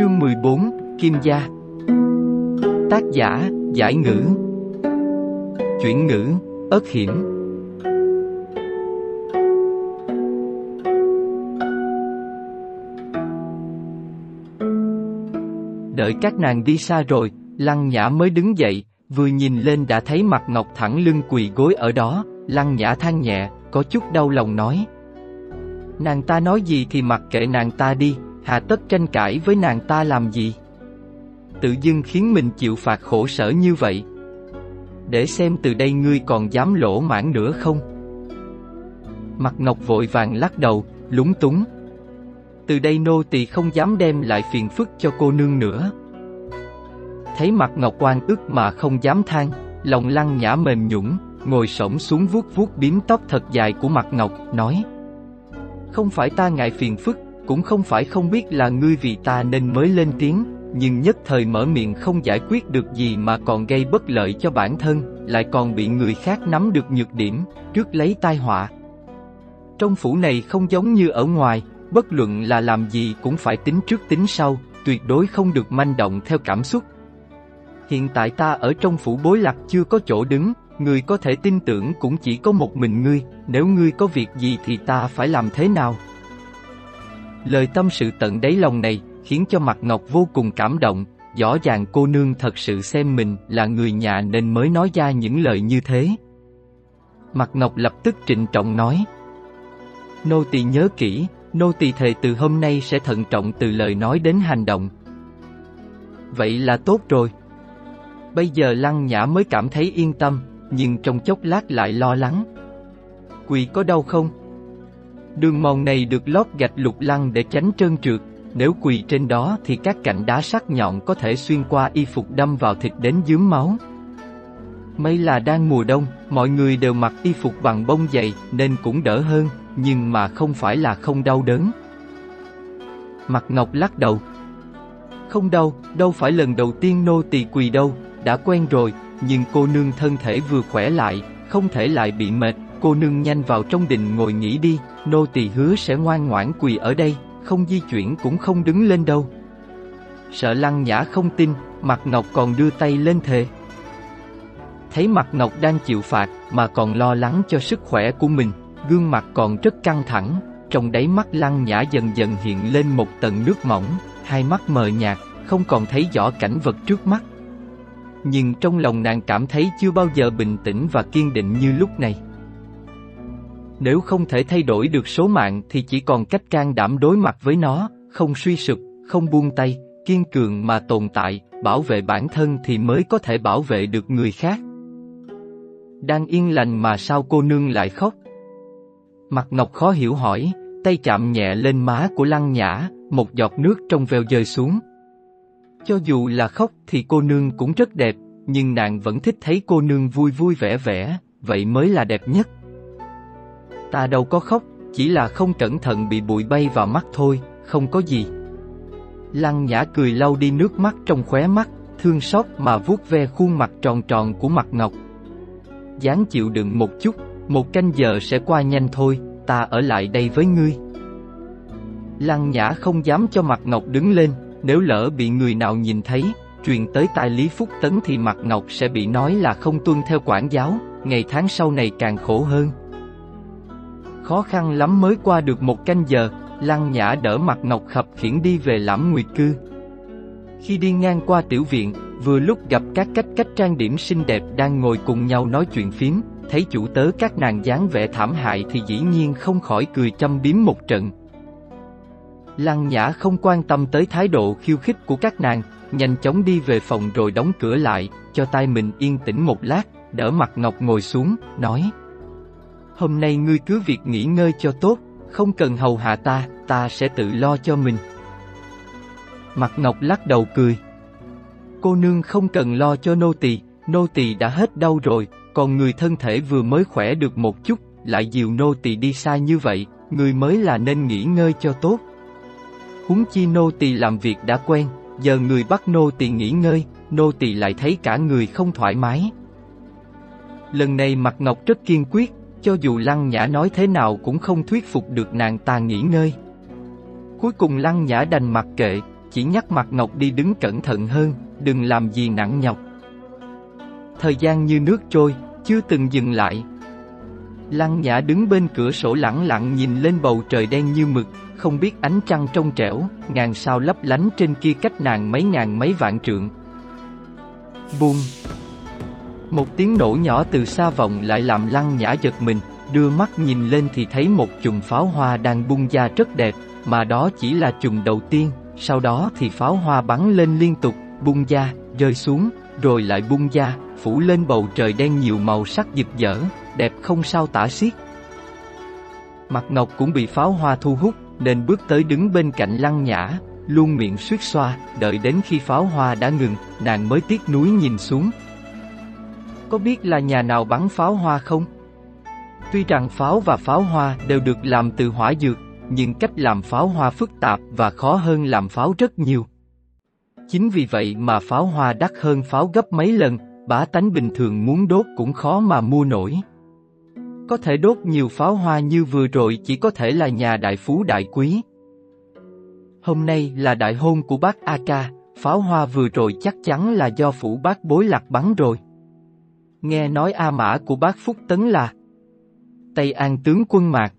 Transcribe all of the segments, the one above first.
Chương 14, Kim Gia. Tác giả, Giải Ngữ. Chuyển ngữ, ớt hiểm Đợi các nàng đi xa rồi, Lăng Nhã mới đứng dậy, vừa nhìn lên đã thấy mặt Ngọc thẳng lưng quỳ gối ở đó, Lăng Nhã than nhẹ, có chút đau lòng nói. Nàng ta nói gì thì mặc kệ nàng ta đi, hà tất tranh cãi với nàng ta làm gì? Tự dưng khiến mình chịu phạt khổ sở như vậy. Để xem từ đây ngươi còn dám lỗ mãn nữa không? Mặt Ngọc vội vàng lắc đầu, lúng túng. Từ đây nô tỳ không dám đem lại phiền phức cho cô nương nữa. Thấy mặt Ngọc quan ức mà không dám than, lòng lăng nhã mềm nhũng, ngồi xổm xuống vuốt vuốt bím tóc thật dài của mặt Ngọc, nói Không phải ta ngại phiền phức, cũng không phải không biết là ngươi vì ta nên mới lên tiếng, nhưng nhất thời mở miệng không giải quyết được gì mà còn gây bất lợi cho bản thân, lại còn bị người khác nắm được nhược điểm, trước lấy tai họa. Trong phủ này không giống như ở ngoài, bất luận là làm gì cũng phải tính trước tính sau, tuyệt đối không được manh động theo cảm xúc. Hiện tại ta ở trong phủ bối lạc chưa có chỗ đứng, người có thể tin tưởng cũng chỉ có một mình ngươi, nếu ngươi có việc gì thì ta phải làm thế nào? Lời tâm sự tận đáy lòng này, khiến cho mặt Ngọc vô cùng cảm động, rõ ràng cô nương thật sự xem mình là người nhà nên mới nói ra những lời như thế. Mặt Ngọc lập tức trịnh trọng nói Nô tỳ nhớ kỹ, nô tỳ thề từ hôm nay sẽ thận trọng từ lời nói đến hành động. Vậy là tốt rồi. Bây giờ Lăng Nhã mới cảm thấy yên tâm, nhưng trong chốc lát lại lo lắng. Quỳ có đau không? Đường mòn này được lót gạch lục lăng để tránh trơn trượt, nếu quỳ trên đó thì các cạnh đá sắc nhọn có thể xuyên qua y phục đâm vào thịt đến dướng máu. May là đang mùa đông, mọi người đều mặc y phục bằng bông dày nên cũng đỡ hơn, nhưng mà không phải là không đau đớn. Mặt Ngọc lắc đầu. Không đau, đâu phải lần đầu tiên nô tỳ quỳ đâu, đã quen rồi, nhưng cô nương thân thể vừa khỏe lại, không thể lại bị mệt, cô nương nhanh vào trong đình ngồi nghỉ đi, nô tỳ hứa sẽ ngoan ngoãn quỳ ở đây, không di chuyển cũng không đứng lên đâu. Sợ lăng nhã không tin, mặt Ngọc còn đưa tay lên thề. Thấy mặt Ngọc đang chịu phạt mà còn lo lắng cho sức khỏe của mình, gương mặt còn rất căng thẳng, trong đáy mắt lăng nhã dần dần hiện lên một tầng nước mỏng, hai mắt mờ nhạt, không còn thấy rõ cảnh vật trước mắt. Nhưng trong lòng nàng cảm thấy chưa bao giờ bình tĩnh và kiên định như lúc này. Nếu không thể thay đổi được số mạng thì chỉ còn cách can đảm đối mặt với nó, không suy sụp, không buông tay, kiên cường mà tồn tại, bảo vệ bản thân thì mới có thể bảo vệ được người khác. Đang yên lành mà sao cô nương lại khóc? Mặt Ngọc khó hiểu hỏi, tay chạm nhẹ lên má của Lăng Nhã, một giọt nước trong veo rơi xuống. Cho dù là khóc thì cô nương cũng rất đẹp, nhưng nàng vẫn thích thấy cô nương vui vui vẻ vẻ, vậy mới là đẹp nhất. Ta đâu có khóc, chỉ là không cẩn thận bị bụi bay vào mắt thôi, không có gì. Lăng Nhã cười lau đi nước mắt trong khóe mắt, thương xót mà vuốt ve khuôn mặt tròn tròn của mặt Ngọc. Dáng chịu đựng một chút, một canh giờ sẽ qua nhanh thôi, ta ở lại đây với ngươi. Lăng Nhã không dám cho mặt Ngọc đứng lên, nếu lỡ bị người nào nhìn thấy, truyền tới tai Lý Phúc Tấn thì mặt Ngọc sẽ bị nói là không tuân theo quản giáo, ngày tháng sau này càng khổ hơn. Khó khăn lắm mới qua được một canh giờ, Lăng Nhã đỡ mặt Ngọc Khập khiển đi về lãm nguyệt cư. Khi đi ngang qua tiểu viện, vừa lúc gặp các cách cách trang điểm xinh đẹp đang ngồi cùng nhau nói chuyện phím, thấy chủ tớ các nàng dáng vẻ thảm hại thì dĩ nhiên không khỏi cười châm biếm một trận. Lăng Nhã không quan tâm tới thái độ khiêu khích của các nàng, nhanh chóng đi về phòng rồi đóng cửa lại, cho tay mình yên tĩnh một lát, đỡ mặt Ngọc ngồi xuống, nói Hôm nay ngươi cứ việc nghỉ ngơi cho tốt, không cần hầu hạ ta, ta sẽ tự lo cho mình. Mặt Ngọc lắc đầu cười. Cô nương không cần lo cho nô tỳ, nô tỳ đã hết đau rồi, còn người thân thể vừa mới khỏe được một chút, lại dìu nô tỳ đi xa như vậy, người mới là nên nghỉ ngơi cho tốt. Huống chi nô tỳ làm việc đã quen, giờ người bắt nô tỳ nghỉ ngơi, nô tỳ lại thấy cả người không thoải mái. Lần này mặt Ngọc rất kiên quyết, cho dù Lăng Nhã nói thế nào cũng không thuyết phục được nàng ta nghỉ ngơi. Cuối cùng Lăng Nhã đành mặc kệ, chỉ nhắc mặt Ngọc đi đứng cẩn thận hơn, đừng làm gì nặng nhọc. Thời gian như nước trôi, chưa từng dừng lại. Lăng Nhã đứng bên cửa sổ lẳng lặng nhìn lên bầu trời đen như mực, không biết ánh trăng trong trẻo, ngàn sao lấp lánh trên kia cách nàng mấy ngàn mấy vạn trượng. Buông một tiếng nổ nhỏ từ xa vọng lại làm Lăng Nhã giật mình, đưa mắt nhìn lên thì thấy một chùm pháo hoa đang bung ra rất đẹp, mà đó chỉ là chùm đầu tiên, sau đó thì pháo hoa bắn lên liên tục, bung ra, rơi xuống, rồi lại bung ra, phủ lên bầu trời đen nhiều màu sắc rực rỡ, đẹp không sao tả xiết. Mặt Ngọc cũng bị pháo hoa thu hút, nên bước tới đứng bên cạnh lăng nhã, luôn miệng suýt xoa, đợi đến khi pháo hoa đã ngừng, nàng mới tiếc núi nhìn xuống. Có biết là nhà nào bắn pháo hoa không? Tuy rằng pháo và pháo hoa đều được làm từ hỏa dược, nhưng cách làm pháo hoa phức tạp và khó hơn làm pháo rất nhiều. Chính vì vậy mà pháo hoa đắt hơn pháo gấp mấy lần, bá tánh bình thường muốn đốt cũng khó mà mua nổi. Có thể đốt nhiều pháo hoa như vừa rồi chỉ có thể là nhà đại phú đại quý. Hôm nay là đại hôn của bác A Ca, pháo hoa vừa rồi chắc chắn là do phủ bác bối lạc bắn rồi. Nghe nói A Mã của bác Phúc Tấn là Tây An tướng quân Mạc.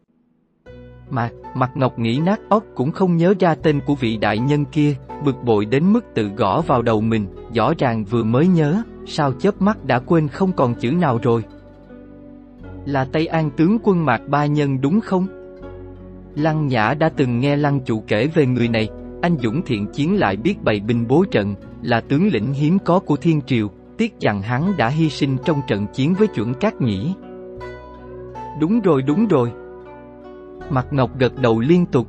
Mạc, Mặt Ngọc nghĩ nát óc cũng không nhớ ra tên của vị đại nhân kia, bực bội đến mức tự gõ vào đầu mình, rõ ràng vừa mới nhớ, sao chớp mắt đã quên không còn chữ nào rồi. Là Tây An tướng quân Mạc Ba Nhân đúng không? Lăng Nhã đã từng nghe Lăng chủ kể về người này, anh Dũng thiện chiến lại biết bày binh bố trận, là tướng lĩnh hiếm có của thiên triều, tiếc rằng hắn đã hy sinh trong trận chiến với chuẩn cát nhĩ. Đúng rồi đúng rồi. Mặt Ngọc gật đầu liên tục.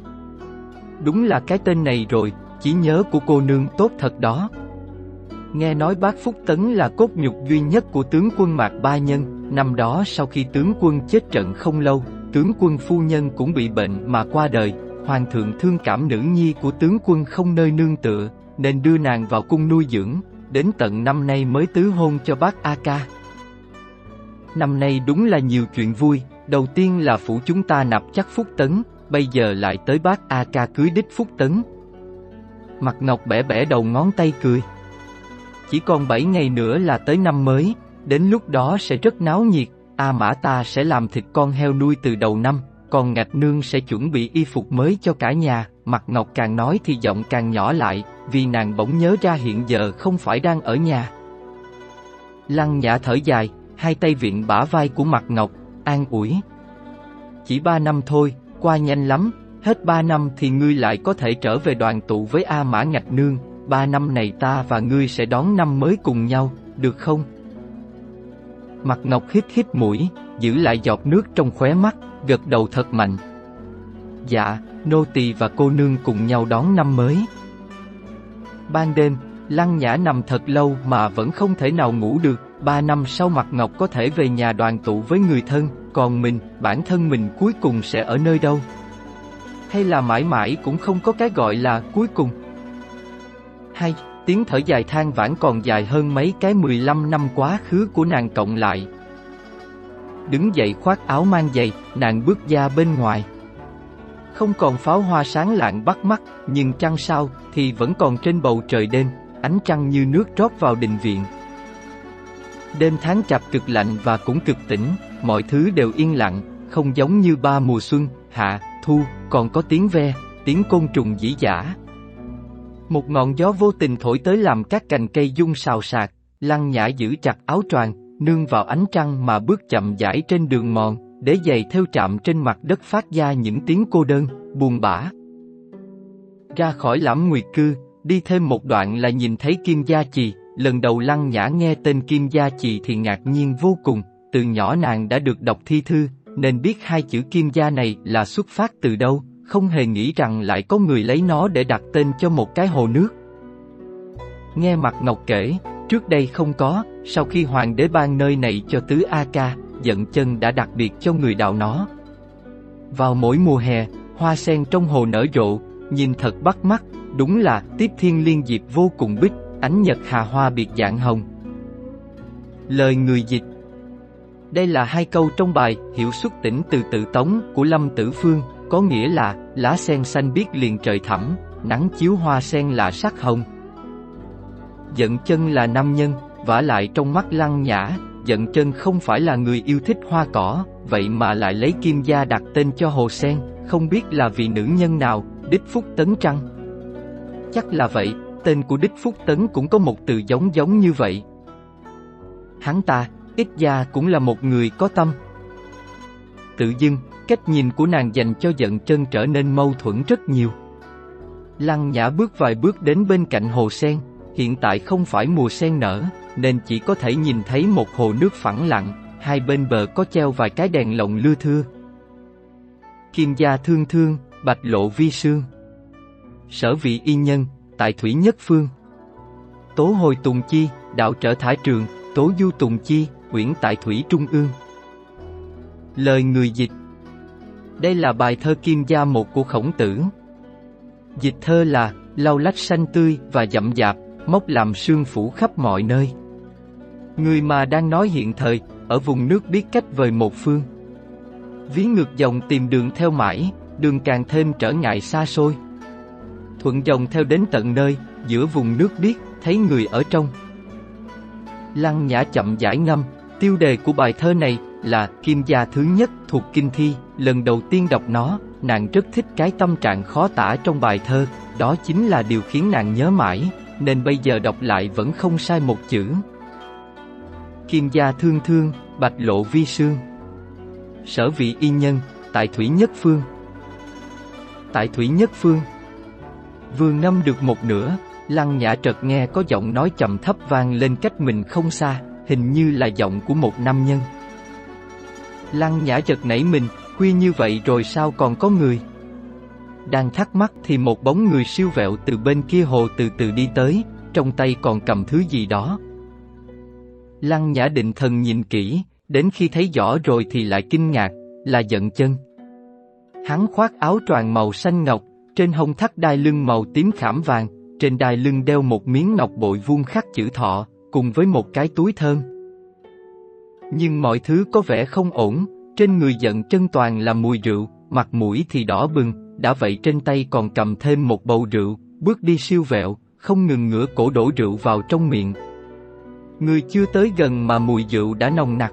Đúng là cái tên này rồi, chỉ nhớ của cô nương tốt thật đó. Nghe nói bác Phúc Tấn là cốt nhục duy nhất của tướng quân Mạc Ba Nhân, năm đó sau khi tướng quân chết trận không lâu, tướng quân phu nhân cũng bị bệnh mà qua đời, hoàng thượng thương cảm nữ nhi của tướng quân không nơi nương tựa, nên đưa nàng vào cung nuôi dưỡng, đến tận năm nay mới tứ hôn cho bác A Ca. Năm nay đúng là nhiều chuyện vui, đầu tiên là phủ chúng ta nạp chắc Phúc Tấn, bây giờ lại tới bác A Ca cưới đích Phúc Tấn. Mặt Ngọc bẻ bẻ đầu ngón tay cười. Chỉ còn 7 ngày nữa là tới năm mới, đến lúc đó sẽ rất náo nhiệt, A Mã ta sẽ làm thịt con heo nuôi từ đầu năm, còn Ngạch Nương sẽ chuẩn bị y phục mới cho cả nhà. Mặt Ngọc càng nói thì giọng càng nhỏ lại, vì nàng bỗng nhớ ra hiện giờ không phải đang ở nhà. Lăng nhã thở dài, hai tay viện bả vai của Mặt Ngọc, an ủi. Chỉ ba năm thôi, qua nhanh lắm, hết ba năm thì ngươi lại có thể trở về đoàn tụ với A Mã Ngạch Nương, ba năm này ta và ngươi sẽ đón năm mới cùng nhau, được không? Mặt Ngọc hít hít mũi, giữ lại giọt nước trong khóe mắt, gật đầu thật mạnh. Dạ, nô tỳ và cô nương cùng nhau đón năm mới. Ban đêm, Lăng Nhã nằm thật lâu mà vẫn không thể nào ngủ được, ba năm sau Mặt Ngọc có thể về nhà đoàn tụ với người thân, còn mình, bản thân mình cuối cùng sẽ ở nơi đâu? Hay là mãi mãi cũng không có cái gọi là cuối cùng? Hay, tiếng thở dài than vãn còn dài hơn mấy cái 15 năm quá khứ của nàng cộng lại. Đứng dậy khoác áo mang giày, nàng bước ra bên ngoài. Không còn pháo hoa sáng lạng bắt mắt, nhưng trăng sao thì vẫn còn trên bầu trời đêm, ánh trăng như nước rót vào đình viện. Đêm tháng chạp cực lạnh và cũng cực tĩnh, mọi thứ đều yên lặng, không giống như ba mùa xuân, hạ, thu, còn có tiếng ve, tiếng côn trùng dĩ dã. Một ngọn gió vô tình thổi tới làm các cành cây rung xào xạc, lăng nhã giữ chặt áo choàng, nương vào ánh trăng mà bước chậm rãi trên đường mòn, để giày theo chạm trên mặt đất phát ra những tiếng cô đơn, buồn bã. Ra khỏi lãm nguyệt cư, đi thêm một đoạn là nhìn thấy Kim Gia Trì, lần đầu lăng nhã nghe tên Kim Gia Trì thì ngạc nhiên vô cùng, từ nhỏ nàng đã được đọc thi thư, nên biết hai chữ Kim Gia này là xuất phát từ đâu, không hề nghĩ rằng lại có người lấy nó để đặt tên cho một cái hồ nước. Nghe mặt Ngọc kể, trước đây không có, sau khi hoàng đế ban nơi này cho tứ A Ca, dẫn chân đã đặc biệt cho người đào nó. Vào mỗi mùa hè, hoa sen trong hồ nở rộ, nhìn thật bắt mắt, đúng là tiếp thiên liên diệp vô cùng bích, ánh nhật hà hoa biệt dạng hồng. Lời người dịch Đây là hai câu trong bài Hiệu xuất tỉnh từ tự tống của Lâm Tử Phương, có nghĩa là lá sen xanh biết liền trời thẳm, nắng chiếu hoa sen là sắc hồng. Giận chân là nam nhân, vả lại trong mắt lăng nhã, giận chân không phải là người yêu thích hoa cỏ, vậy mà lại lấy kim gia đặt tên cho hồ sen, không biết là vì nữ nhân nào, đích phúc tấn trăng. Chắc là vậy, tên của đích phúc tấn cũng có một từ giống giống như vậy. Hắn ta, ít gia cũng là một người có tâm. Tự dưng, cách nhìn của nàng dành cho giận chân trở nên mâu thuẫn rất nhiều. Lăng nhã bước vài bước đến bên cạnh hồ sen, hiện tại không phải mùa sen nở, nên chỉ có thể nhìn thấy một hồ nước phẳng lặng, hai bên bờ có treo vài cái đèn lồng lưa thưa. Kim gia thương thương, bạch lộ vi sương. Sở vị y nhân, tại thủy nhất phương. Tố hồi tùng chi, đạo trở thả trường, tố du tùng chi, uyển tại thủy trung ương. Lời người dịch Đây là bài thơ kim gia một của khổng tử. Dịch thơ là, lau lách xanh tươi và dậm dạp, mốc làm sương phủ khắp mọi nơi. Người mà đang nói hiện thời, ở vùng nước biết cách vời một phương. Ví ngược dòng tìm đường theo mãi, đường càng thêm trở ngại xa xôi. Thuận dòng theo đến tận nơi, giữa vùng nước biết, thấy người ở trong. Lăng Nhã chậm giải ngâm, tiêu đề của bài thơ này là Kim gia thứ nhất thuộc Kinh Thi, lần đầu tiên đọc nó, nàng rất thích cái tâm trạng khó tả trong bài thơ, đó chính là điều khiến nàng nhớ mãi, nên bây giờ đọc lại vẫn không sai một chữ. Kim gia thương thương, bạch lộ vi sương. Sở vị y nhân, tại Thủy Nhất Phương. Tại Thủy Nhất Phương. vương năm được một nửa, Lăng Nhã trật nghe có giọng nói trầm thấp vang lên cách mình không xa, hình như là giọng của một nam nhân. Lăng Nhã chợt nảy mình, khuya như vậy rồi sao còn có người? Đang thắc mắc thì một bóng người siêu vẹo từ bên kia hồ từ từ đi tới, trong tay còn cầm thứ gì đó. Lăng Nhã định thần nhìn kỹ, đến khi thấy rõ rồi thì lại kinh ngạc, là giận chân. Hắn khoác áo choàng màu xanh ngọc, trên hông thắt đai lưng màu tím khảm vàng, trên đai lưng đeo một miếng ngọc bội vuông khắc chữ thọ, cùng với một cái túi thơm. Nhưng mọi thứ có vẻ không ổn, trên người giận chân toàn là mùi rượu, mặt mũi thì đỏ bừng, đã vậy trên tay còn cầm thêm một bầu rượu, bước đi siêu vẹo, không ngừng ngửa cổ đổ rượu vào trong miệng. Người chưa tới gần mà mùi rượu đã nồng nặc.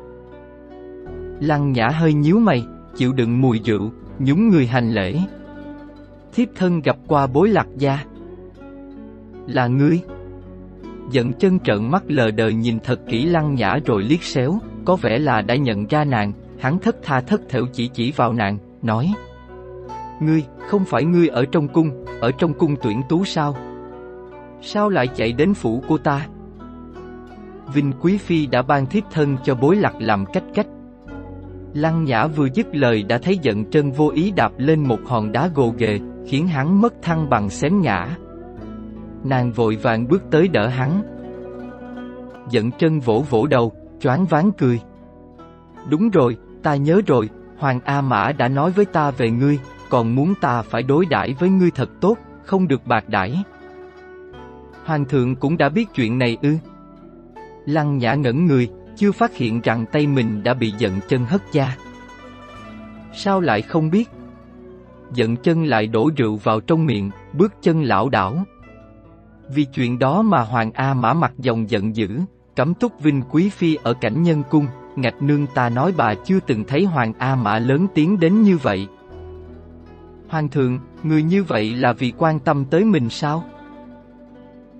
Lăng nhã hơi nhíu mày, chịu đựng mùi rượu, nhúng người hành lễ. Thiếp thân gặp qua bối lạc gia. Là ngươi? Giận chân trợn mắt lờ đờ nhìn thật kỹ lăng nhã rồi liếc xéo, có vẻ là đã nhận ra nàng, hắn thất tha thất thểu chỉ chỉ vào nàng, nói Ngươi, không phải ngươi ở trong cung, ở trong cung tuyển tú sao? Sao lại chạy đến phủ của ta? Vinh Quý Phi đã ban thiếp thân cho bối lạc làm cách cách. Lăng Nhã vừa dứt lời đã thấy giận chân vô ý đạp lên một hòn đá gồ ghề, khiến hắn mất thăng bằng xém ngã. Nàng vội vàng bước tới đỡ hắn. Giận chân vỗ vỗ đầu, choáng váng cười. Đúng rồi, ta nhớ rồi, Hoàng A Mã đã nói với ta về ngươi, còn muốn ta phải đối đãi với ngươi thật tốt, không được bạc đãi. Hoàng thượng cũng đã biết chuyện này ư? Lăng nhã ngẩn người, chưa phát hiện rằng tay mình đã bị giận chân hất da. Sao lại không biết? Giận chân lại đổ rượu vào trong miệng, bước chân lão đảo. Vì chuyện đó mà Hoàng A Mã mặt dòng giận dữ, cấm túc Vinh Quý Phi ở cảnh nhân cung, ngạch nương ta nói bà chưa từng thấy Hoàng A Mã lớn tiếng đến như vậy. Hoàng thượng, người như vậy là vì quan tâm tới mình sao?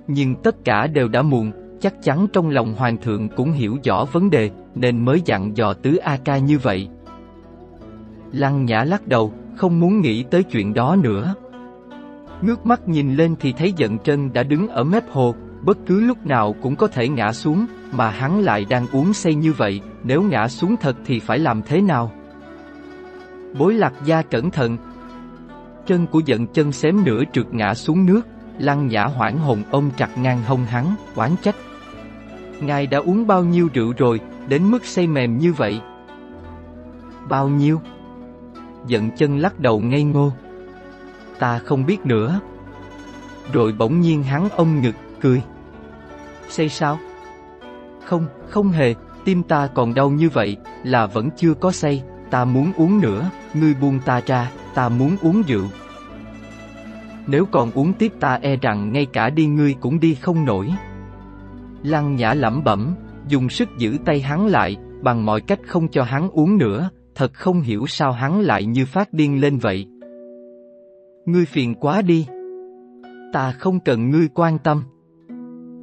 Nhưng tất cả đều đã muộn, chắc chắn trong lòng Hoàng thượng cũng hiểu rõ vấn đề, nên mới dặn dò tứ A ca như vậy. Lăng Nhã lắc đầu, không muốn nghĩ tới chuyện đó nữa. Ngước mắt nhìn lên thì thấy giận chân đã đứng ở mép hồ, bất cứ lúc nào cũng có thể ngã xuống, mà hắn lại đang uống say như vậy, nếu ngã xuống thật thì phải làm thế nào? Bối lạc gia cẩn thận. Chân của giận chân xém nửa trượt ngã xuống nước, lăng nhã hoảng hồn ôm chặt ngang hông hắn, oán trách. Ngài đã uống bao nhiêu rượu rồi, đến mức say mềm như vậy? Bao nhiêu? Giận chân lắc đầu ngây ngô. Ta không biết nữa. Rồi bỗng nhiên hắn ôm ngực, cười. Say sao? Không, không hề, tim ta còn đau như vậy, là vẫn chưa có say, ta muốn uống nữa, ngươi buông ta ra, ta muốn uống rượu. nếu còn uống tiếp ta e rằng ngay cả đi ngươi cũng đi không nổi. Lăng nhã lẩm bẩm, dùng sức giữ tay hắn lại, bằng mọi cách không cho hắn uống nữa, thật không hiểu sao hắn lại như phát điên lên vậy. Ngươi phiền quá đi. Ta không cần ngươi quan tâm.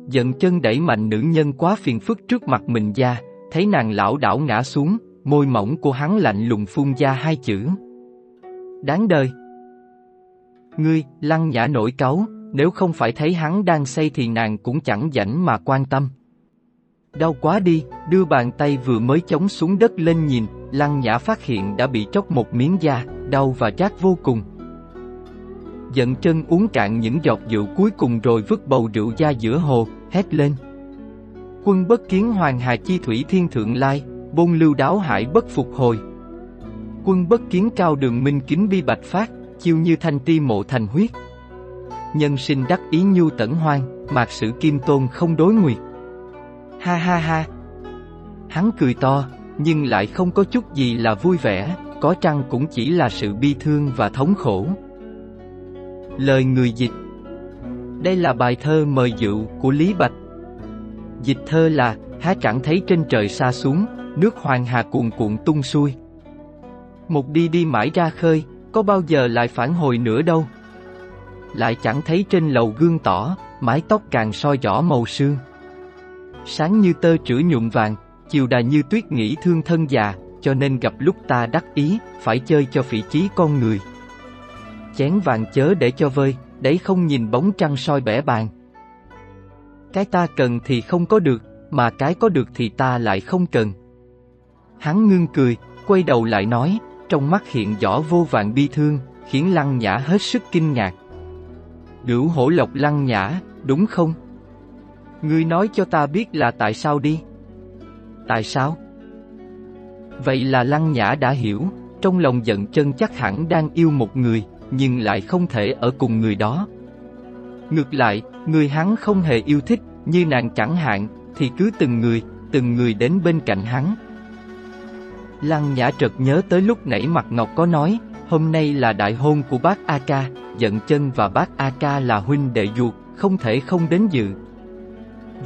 Giận chân đẩy mạnh nữ nhân quá phiền phức trước mặt mình ra, thấy nàng lão đảo ngã xuống, môi mỏng của hắn lạnh lùng phun ra hai chữ. Đáng đời. Ngươi, lăng nhã nổi cáu, nếu không phải thấy hắn đang say thì nàng cũng chẳng rảnh mà quan tâm. Đau quá đi, đưa bàn tay vừa mới chống xuống đất lên nhìn, lăng nhã phát hiện đã bị tróc một miếng da, đau và chát vô cùng. Giận chân uống cạn những giọt rượu cuối cùng rồi vứt bầu rượu ra giữa hồ, hét lên. Quân bất kiến hoàng hà chi thủy thiên thượng lai, bôn lưu đáo hải bất phục hồi. Quân bất kiến cao đường minh kính bi bạch phát, chiêu như thanh ti mộ thành huyết. Nhân sinh đắc ý nhu tẩn hoang, mạc sử kim tôn không đối nguyệt. Ha ha ha. Hắn cười to, nhưng lại không có chút gì là vui vẻ, có chăng cũng chỉ là sự bi thương và thống khổ. Lời người dịch Đây là bài thơ mời dịu của Lý Bạch. Dịch thơ là, há chẳng thấy trên trời xa xuống, nước hoàng hà cuồn cuộn tung xuôi. Một đi đi mãi ra khơi, có bao giờ lại phản hồi nữa đâu. Lại chẳng thấy trên lầu gương tỏ, mái tóc càng soi rõ màu sương. Sáng như tơ trữ nhuộm vàng, chiều đà như tuyết nghĩ thương thân già, cho nên gặp lúc ta đắc ý, phải chơi cho phỉ chí con người. Chén vàng chớ để cho vơi, đấy không nhìn bóng trăng soi bẻ bàn. Cái ta cần thì không có được, mà cái có được thì ta lại không cần. Hắn ngưng cười, quay đầu lại nói, trong mắt hiện rõ vô vàng bi thương, khiến Lăng Nhã hết sức kinh ngạc. Đửu hổ lộc Lăng Nhã, đúng không? Ngươi nói cho ta biết là tại sao đi. Tại sao? Vậy là Lăng Nhã đã hiểu, trong lòng giận chân chắc hẳn đang yêu một người, nhưng lại không thể ở cùng người đó. Ngược lại, người hắn không hề yêu thích, như nàng chẳng hạn, thì cứ từng người, từng người đến bên cạnh hắn. Lăng Nhã trật nhớ tới lúc nãy Mặt Ngọc có nói, hôm nay là đại hôn của bác A Ca, giận chân và bác A Ca là huynh đệ ruột, không thể không đến dự.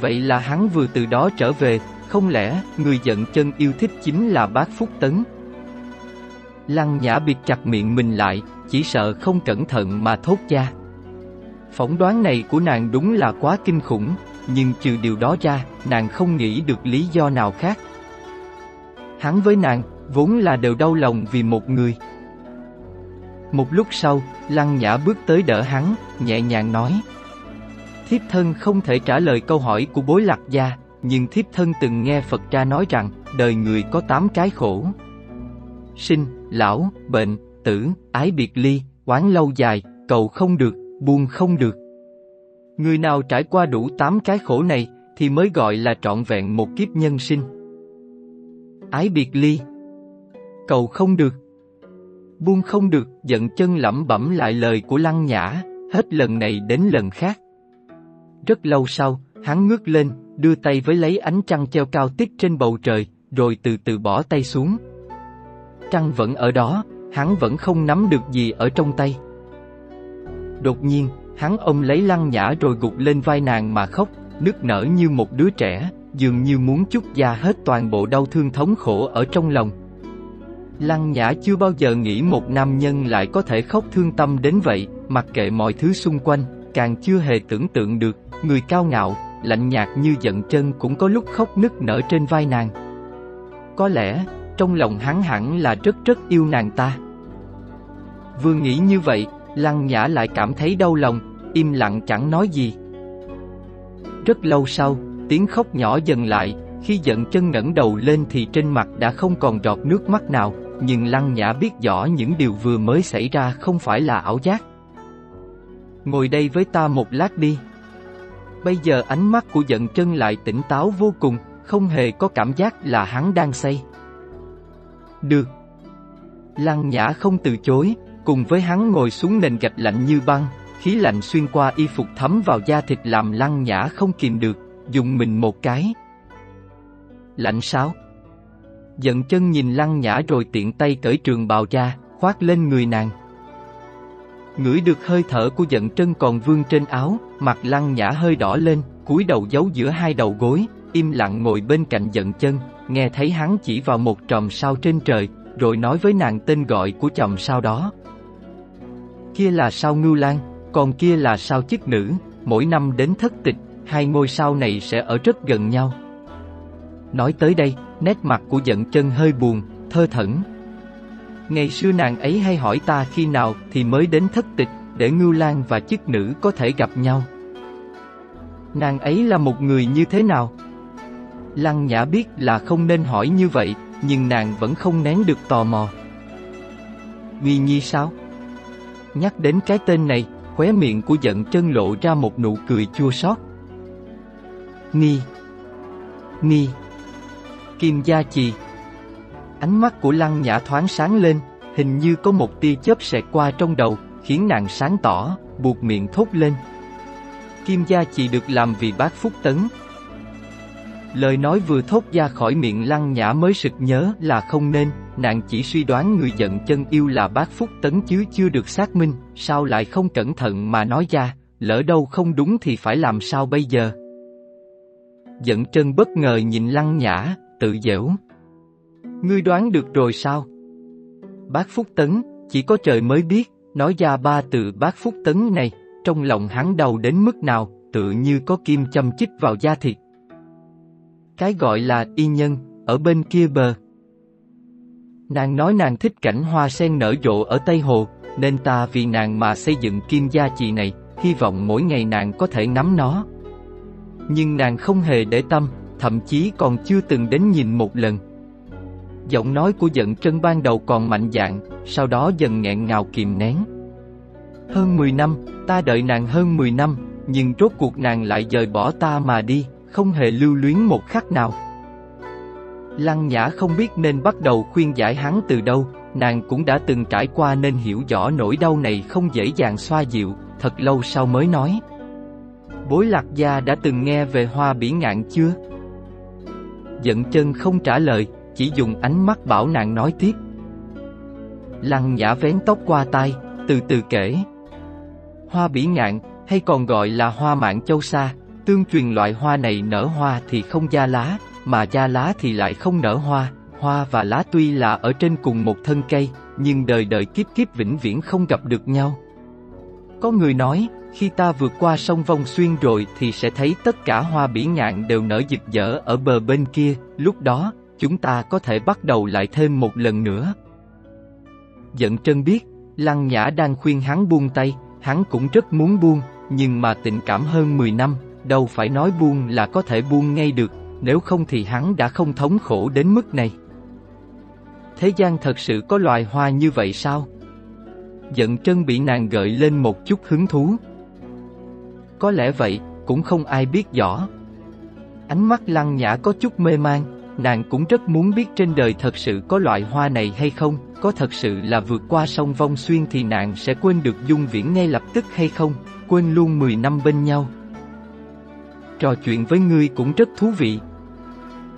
Vậy là hắn vừa từ đó trở về, không lẽ người giận chân yêu thích chính là bác Phúc Tấn? Lăng Nhã bịt chặt miệng mình lại, chỉ sợ không cẩn thận mà thốt ra. Phỏng đoán này của nàng đúng là quá kinh khủng, nhưng trừ điều đó ra, nàng không nghĩ được lý do nào khác. Hắn với nàng, vốn là đều đau lòng vì một người. Một lúc sau, Lăng Nhã bước tới đỡ hắn, nhẹ nhàng nói. Thiếp thân không thể trả lời câu hỏi của bối lạc gia, nhưng thiếp thân từng nghe Phật ra nói rằng, đời người có tám cái khổ. Sinh, lão, bệnh, tử, ái biệt ly, oán lâu dài, cầu không được, buông không được. Người nào trải qua đủ tám cái khổ này, thì mới gọi là trọn vẹn một kiếp nhân sinh. Ái biệt ly Cầu không được Buông không được, giận chân lẩm bẩm lại lời của Lăng Nhã, hết lần này đến lần khác. Rất lâu sau, hắn ngước lên, đưa tay với lấy ánh trăng treo cao tít trên bầu trời, rồi từ từ bỏ tay xuống. Trăng vẫn ở đó, hắn vẫn không nắm được gì ở trong tay. Đột nhiên, hắn ôm lấy lăng nhã rồi gục lên vai nàng mà khóc, nức nở như một đứa trẻ, dường như muốn chút ra hết toàn bộ đau thương thống khổ ở trong lòng. Lăng Nhã chưa bao giờ nghĩ một nam nhân lại có thể khóc thương tâm đến vậy, mặc kệ mọi thứ xung quanh, càng chưa hề tưởng tượng được, người cao ngạo, lạnh nhạt như giận chân cũng có lúc khóc nức nở trên vai nàng. Có lẽ, trong lòng hắn hẳn là rất rất yêu nàng ta. Vừa nghĩ như vậy, Lăng Nhã lại cảm thấy đau lòng, im lặng chẳng nói gì. Rất lâu sau, tiếng khóc nhỏ dần lại, khi giận chân ngẩng đầu lên thì trên mặt đã không còn giọt nước mắt nào, nhưng Lăng Nhã biết rõ những điều vừa mới xảy ra không phải là ảo giác. Ngồi đây với ta một lát đi. Bây giờ ánh mắt của giận chân lại tỉnh táo vô cùng, không hề có cảm giác là hắn đang say. Được. Lăng Nhã không từ chối, cùng với hắn ngồi xuống nền gạch lạnh như băng, khí lạnh xuyên qua y phục thấm vào da thịt làm Lăng Nhã không kìm được, dùng mình một cái. Lạnh sao? Giận chân nhìn Lăng Nhã rồi tiện tay cởi trường bào ra, khoác lên người nàng. ngửi được hơi thở của giận chân còn vương trên áo, mặt lăng nhã hơi đỏ lên, cúi đầu giấu giữa hai đầu gối, im lặng ngồi bên cạnh giận chân, nghe thấy hắn chỉ vào một tròm sao trên trời, rồi nói với nàng tên gọi của chòm sao đó. Kia là sao ngưu lan, còn kia là sao chức nữ, mỗi năm đến thất tịch, hai ngôi sao này sẽ ở rất gần nhau. Nói tới đây, nét mặt của giận chân hơi buồn, thơ thẩn. Ngày xưa nàng ấy hay hỏi ta khi nào thì mới đến thất tịch, để Ngưu Lan và chức nữ có thể gặp nhau. Nàng ấy là một người như thế nào? Lăng Nhã biết là không nên hỏi như vậy, nhưng nàng vẫn không nén được tò mò. Nghi nhi sao? Nhắc đến cái tên này, khóe miệng của giận chân lộ ra một nụ cười chua xót. Nghi Nghi Kim Gia Trì Ánh mắt của Lăng Nhã thoáng sáng lên, hình như có một tia chớp xẹt qua trong đầu, khiến nàng sáng tỏ, buộc miệng thốt lên. Kim Gia Trì được làm vì bác Phúc Tấn. Lời nói vừa thốt ra khỏi miệng Lăng Nhã mới sực nhớ là không nên, nàng chỉ suy đoán người giận chân yêu là bác Phúc Tấn chứ chưa được xác minh, sao lại không cẩn thận mà nói ra, lỡ đâu không đúng thì phải làm sao bây giờ. Giận chân bất ngờ nhìn Lăng Nhã, tự dễu. Ngươi đoán được rồi sao? Bác Phúc Tấn, chỉ có trời mới biết, nói ra ba từ bác Phúc Tấn này, trong lòng hắn đau đến mức nào, tự như có kim châm chích vào da thịt. Cái gọi là y nhân, ở bên kia bờ. Nàng nói nàng thích cảnh hoa sen nở rộ ở Tây Hồ, nên ta vì nàng mà xây dựng kim gia trì này, hy vọng mỗi ngày nàng có thể nắm nó. Nhưng nàng không hề để tâm, thậm chí còn chưa từng đến nhìn một lần. Giọng nói của giận trân ban đầu còn mạnh dạn, sau đó dần nghẹn ngào kìm nén. Hơn 10 năm, ta đợi nàng hơn 10 năm, nhưng rốt cuộc nàng lại rời bỏ ta mà đi, không hề lưu luyến một khắc nào. Lăng Nhã không biết nên bắt đầu khuyên giải hắn từ đâu, nàng cũng đã từng trải qua nên hiểu rõ nỗi đau này không dễ dàng xoa dịu, thật lâu sau mới nói. Bối lạc gia đã từng nghe về hoa bỉ ngạn chưa? Giận chân không trả lời, chỉ dùng ánh mắt bảo nàng nói tiếp. Lăng nhã vén tóc qua tai, từ từ kể. Hoa bỉ ngạn, hay còn gọi là hoa mạng châu sa, tương truyền loại hoa này nở hoa thì không da lá, mà da lá thì lại không nở hoa, hoa và lá tuy là ở trên cùng một thân cây, nhưng đời đời kiếp kiếp vĩnh viễn không gặp được nhau. Có người nói, khi ta vượt qua sông Vong Xuyên rồi thì sẽ thấy tất cả hoa bỉ ngạn đều nở rực rỡ ở bờ bên kia, lúc đó, chúng ta có thể bắt đầu lại thêm một lần nữa. Giận Trân biết, Lăng Nhã đang khuyên hắn buông tay, hắn cũng rất muốn buông, nhưng mà tình cảm hơn 10 năm, đâu phải nói buông là có thể buông ngay được, nếu không thì hắn đã không thống khổ đến mức này. Thế gian thật sự có loài hoa như vậy sao? Giận Trân bị nàng gợi lên một chút hứng thú. Có lẽ vậy, cũng không ai biết rõ. Ánh mắt lăng nhã có chút mê man, nàng cũng rất muốn biết trên đời thật sự có loại hoa này hay không, có thật sự là vượt qua sông vong xuyên thì nàng sẽ quên được dung viễn ngay lập tức hay không, quên luôn 10 năm bên nhau. Trò chuyện với ngươi cũng rất thú vị.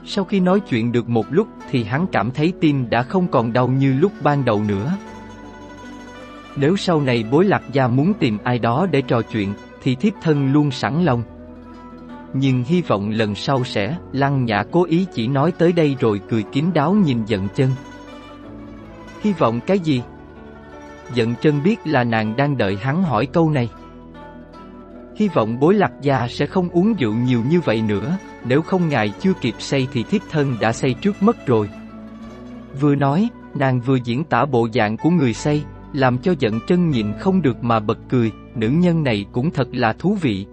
Sau khi nói chuyện được một lúc thì hắn cảm thấy tim đã không còn đau như lúc ban đầu nữa. Nếu sau này bối lạc gia muốn tìm ai đó để trò chuyện, thì thiếp thân luôn sẵn lòng. Nhưng hy vọng lần sau sẽ, Lăng Nhã cố ý chỉ nói tới đây rồi cười kín đáo nhìn giận chân. Hy vọng cái gì? Giận chân biết là nàng đang đợi hắn hỏi câu này. Hy vọng bối lạc gia sẽ không uống rượu nhiều như vậy nữa, nếu không ngài chưa kịp say thì thiếp thân đã say trước mất rồi. Vừa nói, nàng vừa diễn tả bộ dạng của người say, làm cho giận chân nhịn không được mà bật cười, nữ nhân này cũng thật là thú vị.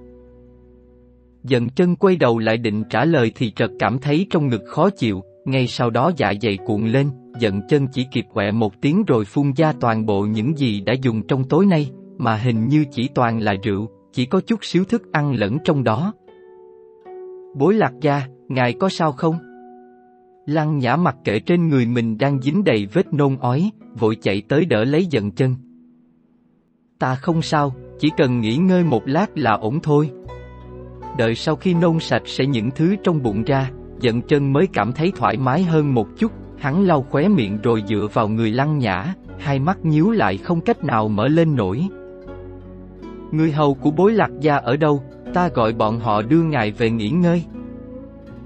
Dần chân quay đầu lại định trả lời thì chợt cảm thấy trong ngực khó chịu, ngay sau đó dạ dày cuộn lên, dần chân chỉ kịp quẹ một tiếng rồi phun ra toàn bộ những gì đã dùng trong tối nay, mà hình như chỉ toàn là rượu, chỉ có chút xíu thức ăn lẫn trong đó. Bối lạc gia, ngài có sao không? Lăng nhã mặt kệ trên người mình đang dính đầy vết nôn ói, vội chạy tới đỡ lấy dần chân. Ta không sao, chỉ cần nghỉ ngơi một lát là ổn thôi. Đợi sau khi nôn sạch sẽ những thứ trong bụng ra, giận chân mới cảm thấy thoải mái hơn một chút, hắn lau khóe miệng rồi dựa vào người lăng nhã, hai mắt nhíu lại không cách nào mở lên nổi. Người hầu của bối lạc gia ở đâu, ta gọi bọn họ đưa ngài về nghỉ ngơi.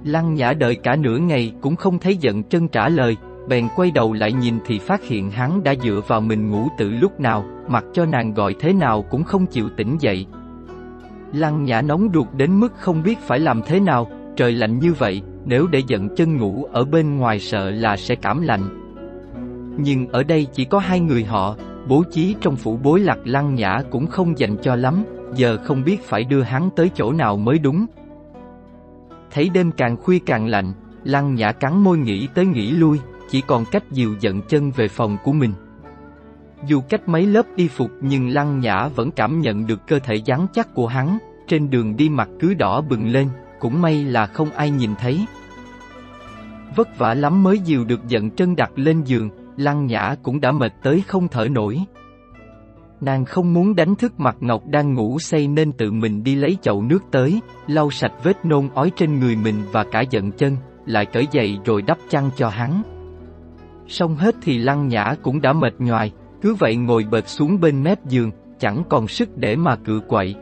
Lăng nhã đợi cả nửa ngày cũng không thấy giận chân trả lời, bèn quay đầu lại nhìn thì phát hiện hắn đã dựa vào mình ngủ tự lúc nào, mặc cho nàng gọi thế nào cũng không chịu tỉnh dậy. Lăng nhã nóng ruột đến mức không biết phải làm thế nào, trời lạnh như vậy, nếu để giận chân ngủ ở bên ngoài sợ là sẽ cảm lạnh. Nhưng ở đây chỉ có hai người họ, bố trí trong phủ bối lạc lăng nhã cũng không dành cho lắm, giờ không biết phải đưa hắn tới chỗ nào mới đúng. Thấy đêm càng khuya càng lạnh, lăng nhã cắn môi nghĩ tới nghĩ lui, chỉ còn cách dìu giận chân về phòng của mình. Dù cách mấy lớp y phục nhưng lăng nhã vẫn cảm nhận được cơ thể rắn chắc của hắn, trên đường đi mặt cứ đỏ bừng lên, cũng may là không ai nhìn thấy. Vất vả lắm mới dìu được giận chân đặt lên giường, lăng nhã cũng đã mệt tới không thở nổi. Nàng không muốn đánh thức mặt Ngọc đang ngủ say nên tự mình đi lấy chậu nước tới, lau sạch vết nôn ói trên người mình và cả giận chân, lại cởi giày rồi đắp chăn cho hắn. Xong hết thì lăng nhã cũng đã mệt nhoài, cứ vậy ngồi bệt xuống bên mép giường, chẳng còn sức để mà cự quậy.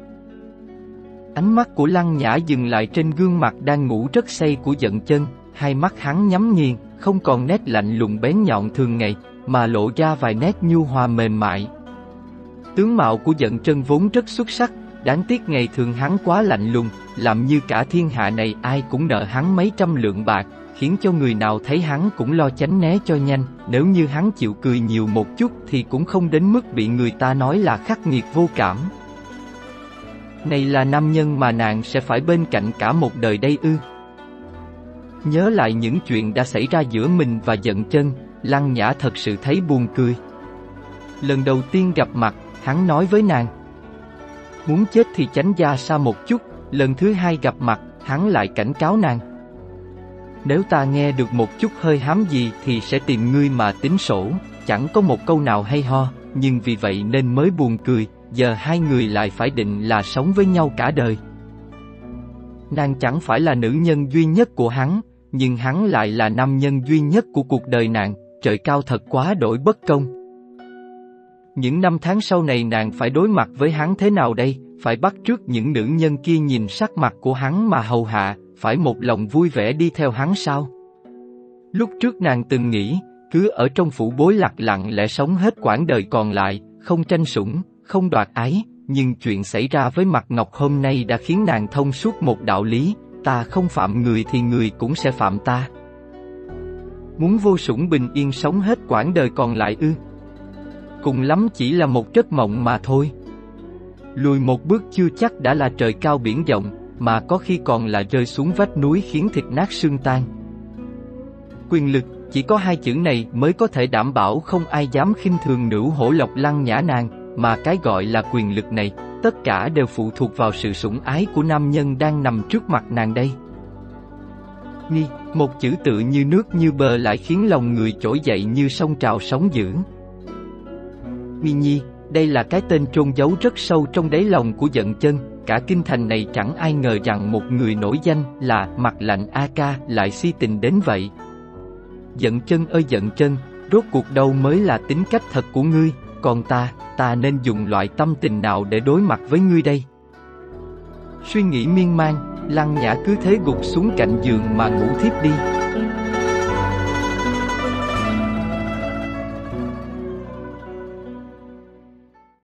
Ánh mắt của lăng nhã dừng lại trên gương mặt đang ngủ rất say của giận chân, hai mắt hắn nhắm nghiền, không còn nét lạnh lùng bén nhọn thường ngày, mà lộ ra vài nét nhu hòa mềm mại. Tướng mạo của giận chân vốn rất xuất sắc, đáng tiếc ngày thường hắn quá lạnh lùng, làm như cả thiên hạ này ai cũng nợ hắn mấy trăm lượng bạc, khiến cho người nào thấy hắn cũng lo tránh né cho nhanh, nếu như hắn chịu cười nhiều một chút thì cũng không đến mức bị người ta nói là khắc nghiệt vô cảm. Này là nam nhân mà nàng sẽ phải bên cạnh cả một đời đây ư. Nhớ lại những chuyện đã xảy ra giữa mình và giận chân, Lăng Nhã thật sự thấy buồn cười. Lần đầu tiên gặp mặt, hắn nói với nàng. Muốn chết thì tránh ra xa một chút, lần thứ hai gặp mặt, hắn lại cảnh cáo nàng. Nếu ta nghe được một chút hơi hám gì thì sẽ tìm ngươi mà tính sổ, chẳng có một câu nào hay ho, nhưng vì vậy nên mới buồn cười, giờ hai người lại phải định là sống với nhau cả đời. Nàng chẳng phải là nữ nhân duy nhất của hắn, nhưng hắn lại là nam nhân duy nhất của cuộc đời nàng, trời cao thật quá đổi bất công. Những năm tháng sau này nàng phải đối mặt với hắn thế nào đây, phải bắt trước những nữ nhân kia nhìn sắc mặt của hắn mà hầu hạ, phải một lòng vui vẻ đi theo hắn sao? Lúc trước nàng từng nghĩ, cứ ở trong phủ bối lạc lặng lẽ sống hết quãng đời còn lại, không tranh sủng, không đoạt ái, nhưng chuyện xảy ra với mặt Ngọc hôm nay đã khiến nàng thông suốt một đạo lý, ta không phạm người thì người cũng sẽ phạm ta. Muốn vô sủng bình yên sống hết quãng đời còn lại ư? Cùng lắm chỉ là một giấc mộng mà thôi. Lùi một bước chưa chắc đã là trời cao biển rộng, mà có khi còn là rơi xuống vách núi khiến thịt nát xương tan. Quyền lực, chỉ có hai chữ này mới có thể đảm bảo không ai dám khinh thường nữ hổ lộc lăng nhã nàng, mà cái gọi là quyền lực này, tất cả đều phụ thuộc vào sự sủng ái của nam nhân đang nằm trước mặt nàng đây. Nghi, một chữ tự như nước như bờ lại khiến lòng người trỗi dậy như sông trào sóng dữ. Nghi nhi, đây là cái tên trôn giấu rất sâu trong đáy lòng của giận chân, cả kinh thành này chẳng ai ngờ rằng một người nổi danh là mặt lạnh A Ca lại si tình đến vậy. Giận chân ơi giận chân, rốt cuộc đâu mới là tính cách thật của ngươi, còn ta, ta nên dùng loại tâm tình nào để đối mặt với ngươi đây? Suy nghĩ miên man, lăng nhã cứ thế gục xuống cạnh giường mà ngủ thiếp đi.